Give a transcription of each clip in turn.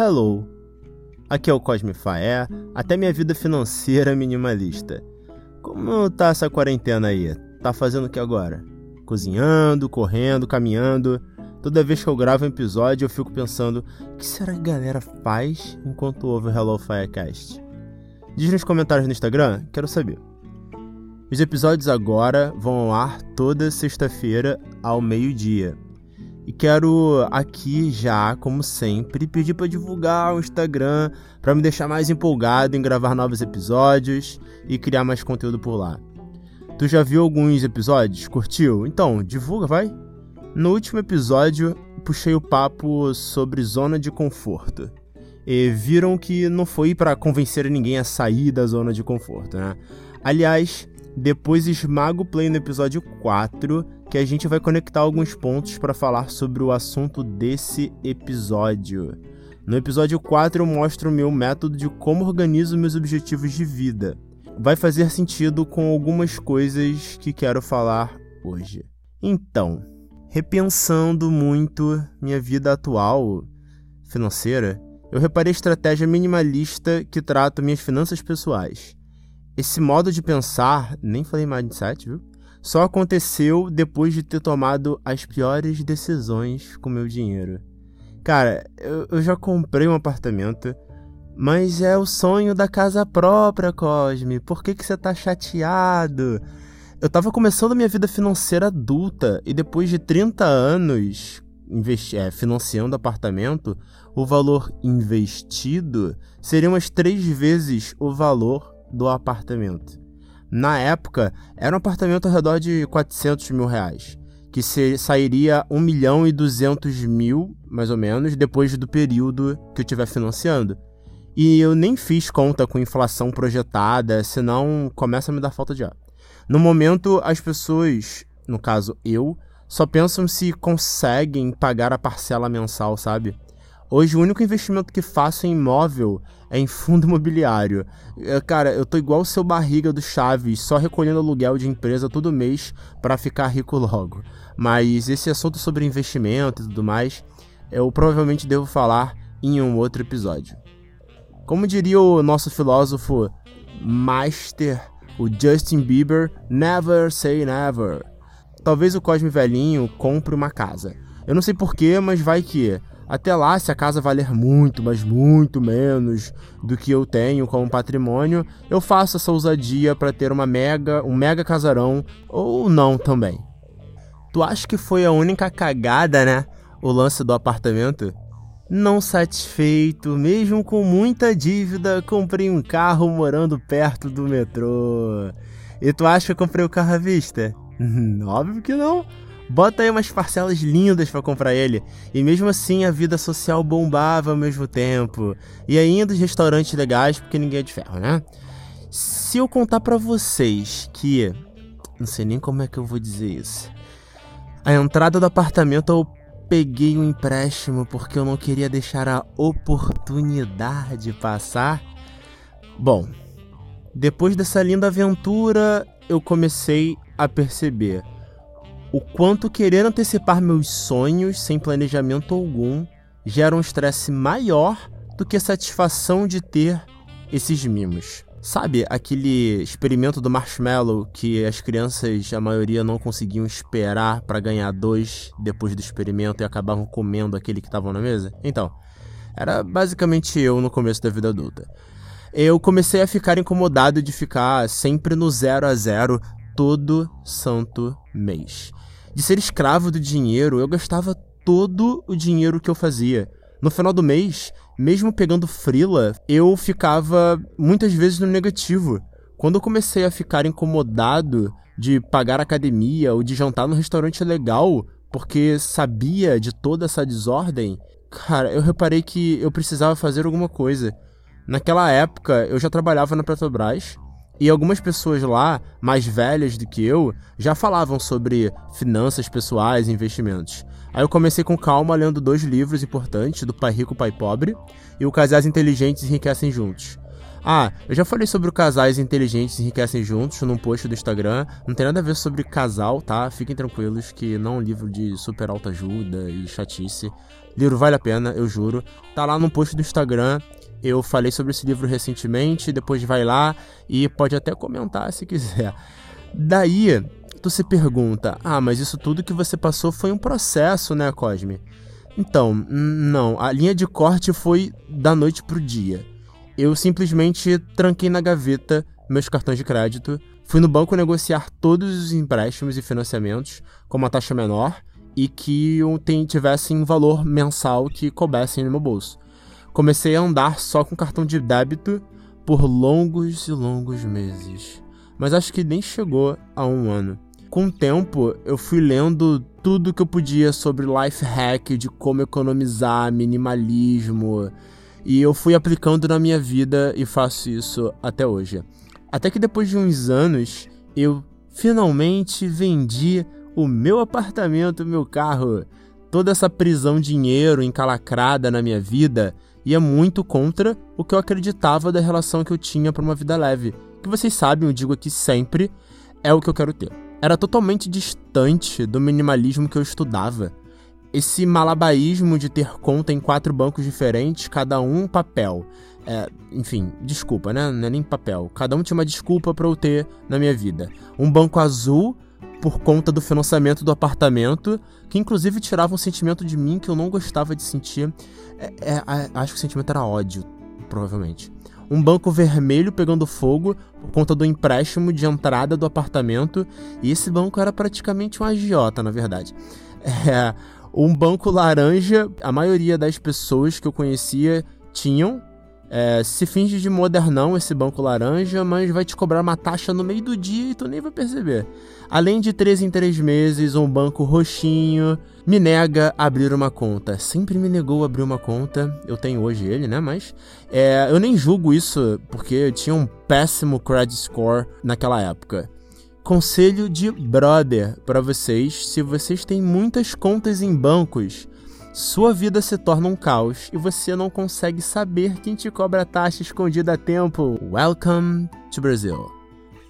Hello! Aqui é o Cosme Faé, até minha vida financeira minimalista. Como tá essa quarentena aí? Tá fazendo o que agora? Cozinhando, correndo, caminhando. Toda vez que eu gravo um episódio eu fico pensando, o que será que a galera faz enquanto ouve o Hello Firecast? Diz nos comentários no Instagram, quero saber. Os episódios agora vão ao ar toda sexta-feira ao meio-dia. Quero aqui já, como sempre, pedir para divulgar o Instagram para me deixar mais empolgado em gravar novos episódios e criar mais conteúdo por lá. Tu já viu alguns episódios? Curtiu? Então, divulga, vai. No último episódio, puxei o papo sobre zona de conforto. E viram que não foi para convencer ninguém a sair da zona de conforto, né? Aliás, depois esmaga o play no episódio 4, que a gente vai conectar alguns pontos para falar sobre o assunto desse episódio. No episódio 4 eu mostro o meu método de como organizo meus objetivos de vida. Vai fazer sentido com algumas coisas que quero falar hoje. Então, repensando muito minha vida atual financeira, eu reparei estratégia minimalista que trata minhas finanças pessoais. Esse modo de pensar, nem falei mindset, viu? Só aconteceu depois de ter tomado as piores decisões com meu dinheiro. Cara, eu, eu já comprei um apartamento, mas é o sonho da casa própria, Cosme. Por que, que você tá chateado? Eu tava começando minha vida financeira adulta e depois de 30 anos é, financiando apartamento, o valor investido seria umas três vezes o valor do apartamento. Na época, era um apartamento ao redor de 400 mil reais, que sairia 1 milhão e 200 mil, mais ou menos, depois do período que eu estiver financiando. E eu nem fiz conta com inflação projetada, senão começa a me dar falta de ar. No momento, as pessoas, no caso eu, só pensam se conseguem pagar a parcela mensal, sabe? Hoje o único investimento que faço em imóvel é em fundo imobiliário. Eu, cara, eu tô igual o seu barriga do Chaves, só recolhendo aluguel de empresa todo mês para ficar rico logo. Mas esse assunto sobre investimento e tudo mais, eu provavelmente devo falar em um outro episódio. Como diria o nosso filósofo master, o Justin Bieber, never say never. Talvez o Cosme Velhinho compre uma casa. Eu não sei porquê, mas vai que até lá, se a casa valer muito, mas muito menos do que eu tenho como patrimônio, eu faço essa ousadia para ter uma mega, um mega casarão ou não também. Tu acha que foi a única cagada, né? O lance do apartamento? Não satisfeito, mesmo com muita dívida, comprei um carro morando perto do metrô. E tu acha que eu comprei o carro à vista? Óbvio que não. Bota aí umas parcelas lindas para comprar ele. E mesmo assim a vida social bombava ao mesmo tempo. E ainda os restaurantes legais, porque ninguém é de ferro, né? Se eu contar para vocês que. Não sei nem como é que eu vou dizer isso. A entrada do apartamento eu peguei um empréstimo porque eu não queria deixar a oportunidade passar. Bom, depois dessa linda aventura, eu comecei a perceber o quanto querer antecipar meus sonhos sem planejamento algum gera um estresse maior do que a satisfação de ter esses mimos. Sabe aquele experimento do marshmallow que as crianças, a maioria, não conseguiam esperar para ganhar dois depois do experimento e acabavam comendo aquele que estava na mesa? Então, era basicamente eu no começo da vida adulta. Eu comecei a ficar incomodado de ficar sempre no zero a zero todo santo mês de ser escravo do dinheiro, eu gastava todo o dinheiro que eu fazia. No final do mês, mesmo pegando frila, eu ficava muitas vezes no negativo. Quando eu comecei a ficar incomodado de pagar academia ou de jantar num restaurante legal, porque sabia de toda essa desordem, cara, eu reparei que eu precisava fazer alguma coisa. Naquela época, eu já trabalhava na Petrobras e algumas pessoas lá, mais velhas do que eu, já falavam sobre finanças pessoais e investimentos. Aí eu comecei com calma lendo dois livros importantes, do Pai Rico, Pai Pobre, e o Casais Inteligentes Enriquecem Juntos. Ah, eu já falei sobre o casais inteligentes enriquecem juntos num post do Instagram. Não tem nada a ver sobre casal, tá? Fiquem tranquilos que não é um livro de super alta ajuda e chatice. livro vale a pena, eu juro. Tá lá no post do Instagram. Eu falei sobre esse livro recentemente, depois vai lá e pode até comentar se quiser. Daí, tu se pergunta: "Ah, mas isso tudo que você passou foi um processo, né, Cosme?" Então, não, a linha de corte foi da noite pro dia. Eu simplesmente tranquei na gaveta meus cartões de crédito, fui no banco negociar todos os empréstimos e financiamentos com uma taxa menor e que tivessem um valor mensal que coubessem no meu bolso. Comecei a andar só com cartão de débito por longos e longos meses. Mas acho que nem chegou a um ano. Com o tempo, eu fui lendo tudo que eu podia sobre life hack, de como economizar, minimalismo, e eu fui aplicando na minha vida e faço isso até hoje. Até que depois de uns anos, eu finalmente vendi o meu apartamento, o meu carro. Toda essa prisão dinheiro encalacrada na minha vida ia muito contra o que eu acreditava da relação que eu tinha para uma vida leve. Que vocês sabem, eu digo aqui sempre, é o que eu quero ter. Era totalmente distante do minimalismo que eu estudava. Esse malabaísmo de ter conta em quatro bancos diferentes, cada um um papel. É, enfim, desculpa, né? Não é nem papel. Cada um tinha uma desculpa para eu ter na minha vida. Um banco azul por conta do financiamento do apartamento, que inclusive tirava um sentimento de mim que eu não gostava de sentir. É, é, acho que o sentimento era ódio, provavelmente um banco vermelho pegando fogo por conta do empréstimo de entrada do apartamento. E esse banco era praticamente um agiota, na verdade. É, um banco laranja, a maioria das pessoas que eu conhecia tinham. É, se finge de modernão esse banco laranja, mas vai te cobrar uma taxa no meio do dia e tu nem vai perceber. Além de três em três meses, um banco roxinho me nega abrir uma conta. Sempre me negou abrir uma conta. Eu tenho hoje ele, né? Mas é, eu nem julgo isso porque eu tinha um péssimo credit score naquela época. Conselho de brother para vocês: se vocês têm muitas contas em bancos, sua vida se torna um caos e você não consegue saber quem te cobra taxa escondida a tempo. Welcome to Brazil.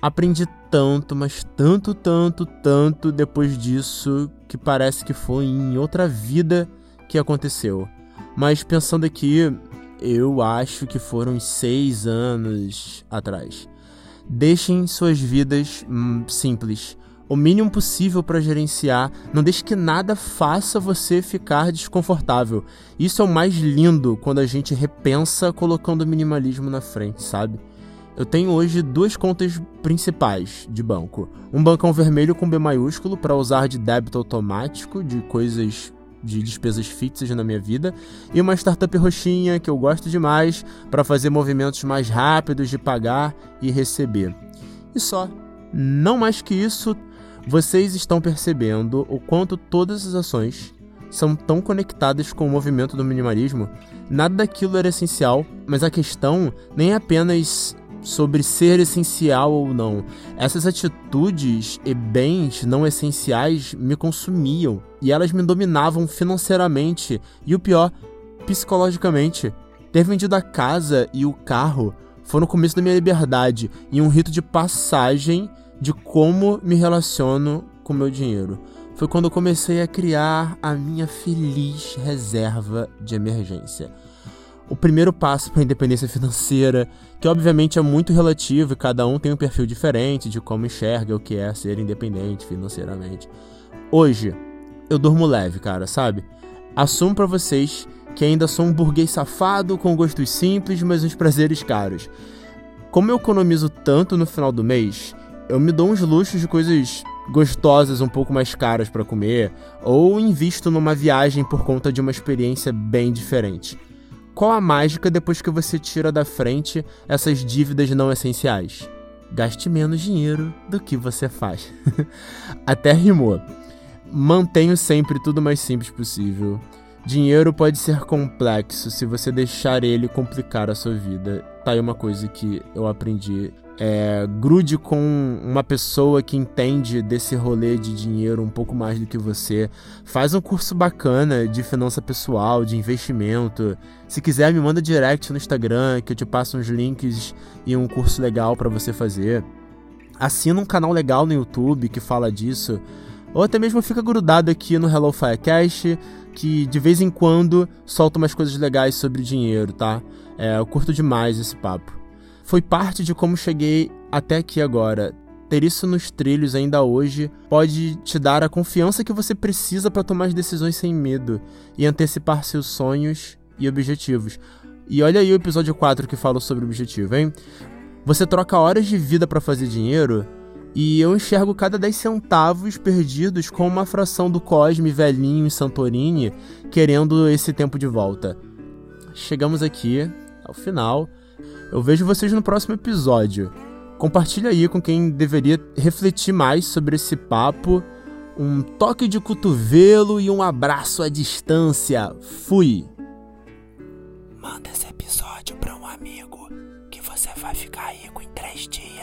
Aprendi tanto, mas tanto, tanto, tanto depois disso que parece que foi em outra vida que aconteceu. Mas pensando aqui, eu acho que foram seis anos atrás. Deixem suas vidas hum, simples, o mínimo possível para gerenciar. Não deixe que nada faça você ficar desconfortável. Isso é o mais lindo quando a gente repensa colocando o minimalismo na frente, sabe? Eu tenho hoje duas contas principais de banco. Um bancão vermelho com B maiúsculo para usar de débito automático de coisas de despesas fixas na minha vida e uma startup roxinha que eu gosto demais para fazer movimentos mais rápidos de pagar e receber. E só. Não mais que isso, vocês estão percebendo o quanto todas as ações são tão conectadas com o movimento do minimalismo. Nada daquilo era essencial, mas a questão nem é apenas sobre ser essencial ou não. Essas atitudes e bens não essenciais me consumiam e elas me dominavam financeiramente e o pior, psicologicamente. Ter vendido a casa e o carro foi no começo da minha liberdade e um rito de passagem de como me relaciono com meu dinheiro. Foi quando eu comecei a criar a minha feliz reserva de emergência o primeiro passo para a independência financeira, que obviamente é muito relativo e cada um tem um perfil diferente de como enxerga o que é ser independente financeiramente. Hoje, eu durmo leve, cara, sabe? Assumo para vocês que ainda sou um burguês safado com gostos simples, mas uns prazeres caros. Como eu economizo tanto no final do mês, eu me dou uns luxos de coisas gostosas um pouco mais caras para comer, ou invisto numa viagem por conta de uma experiência bem diferente. Qual a mágica depois que você tira da frente essas dívidas não essenciais? Gaste menos dinheiro do que você faz. Até rimou. Mantenho sempre tudo mais simples possível. Dinheiro pode ser complexo se você deixar ele complicar a sua vida. Tá aí uma coisa que eu aprendi é, grude com uma pessoa que entende desse rolê de dinheiro um pouco mais do que você. Faz um curso bacana de finança pessoal, de investimento. Se quiser, me manda direct no Instagram que eu te passo uns links e um curso legal para você fazer. Assina um canal legal no YouTube que fala disso. Ou até mesmo fica grudado aqui no Hello Firecast, que de vez em quando solta umas coisas legais sobre dinheiro, tá? É, eu curto demais esse papo foi parte de como cheguei até aqui agora. Ter isso nos trilhos ainda hoje pode te dar a confiança que você precisa para tomar as decisões sem medo e antecipar seus sonhos e objetivos. E olha aí o episódio 4 que fala sobre objetivo, hein? Você troca horas de vida para fazer dinheiro e eu enxergo cada 10 centavos perdidos com uma fração do Cosme velhinho em Santorini querendo esse tempo de volta. Chegamos aqui ao final eu vejo vocês no próximo episódio. Compartilha aí com quem deveria refletir mais sobre esse papo. Um toque de cotovelo e um abraço à distância. Fui! Manda esse episódio para um amigo que você vai ficar rico em três dias.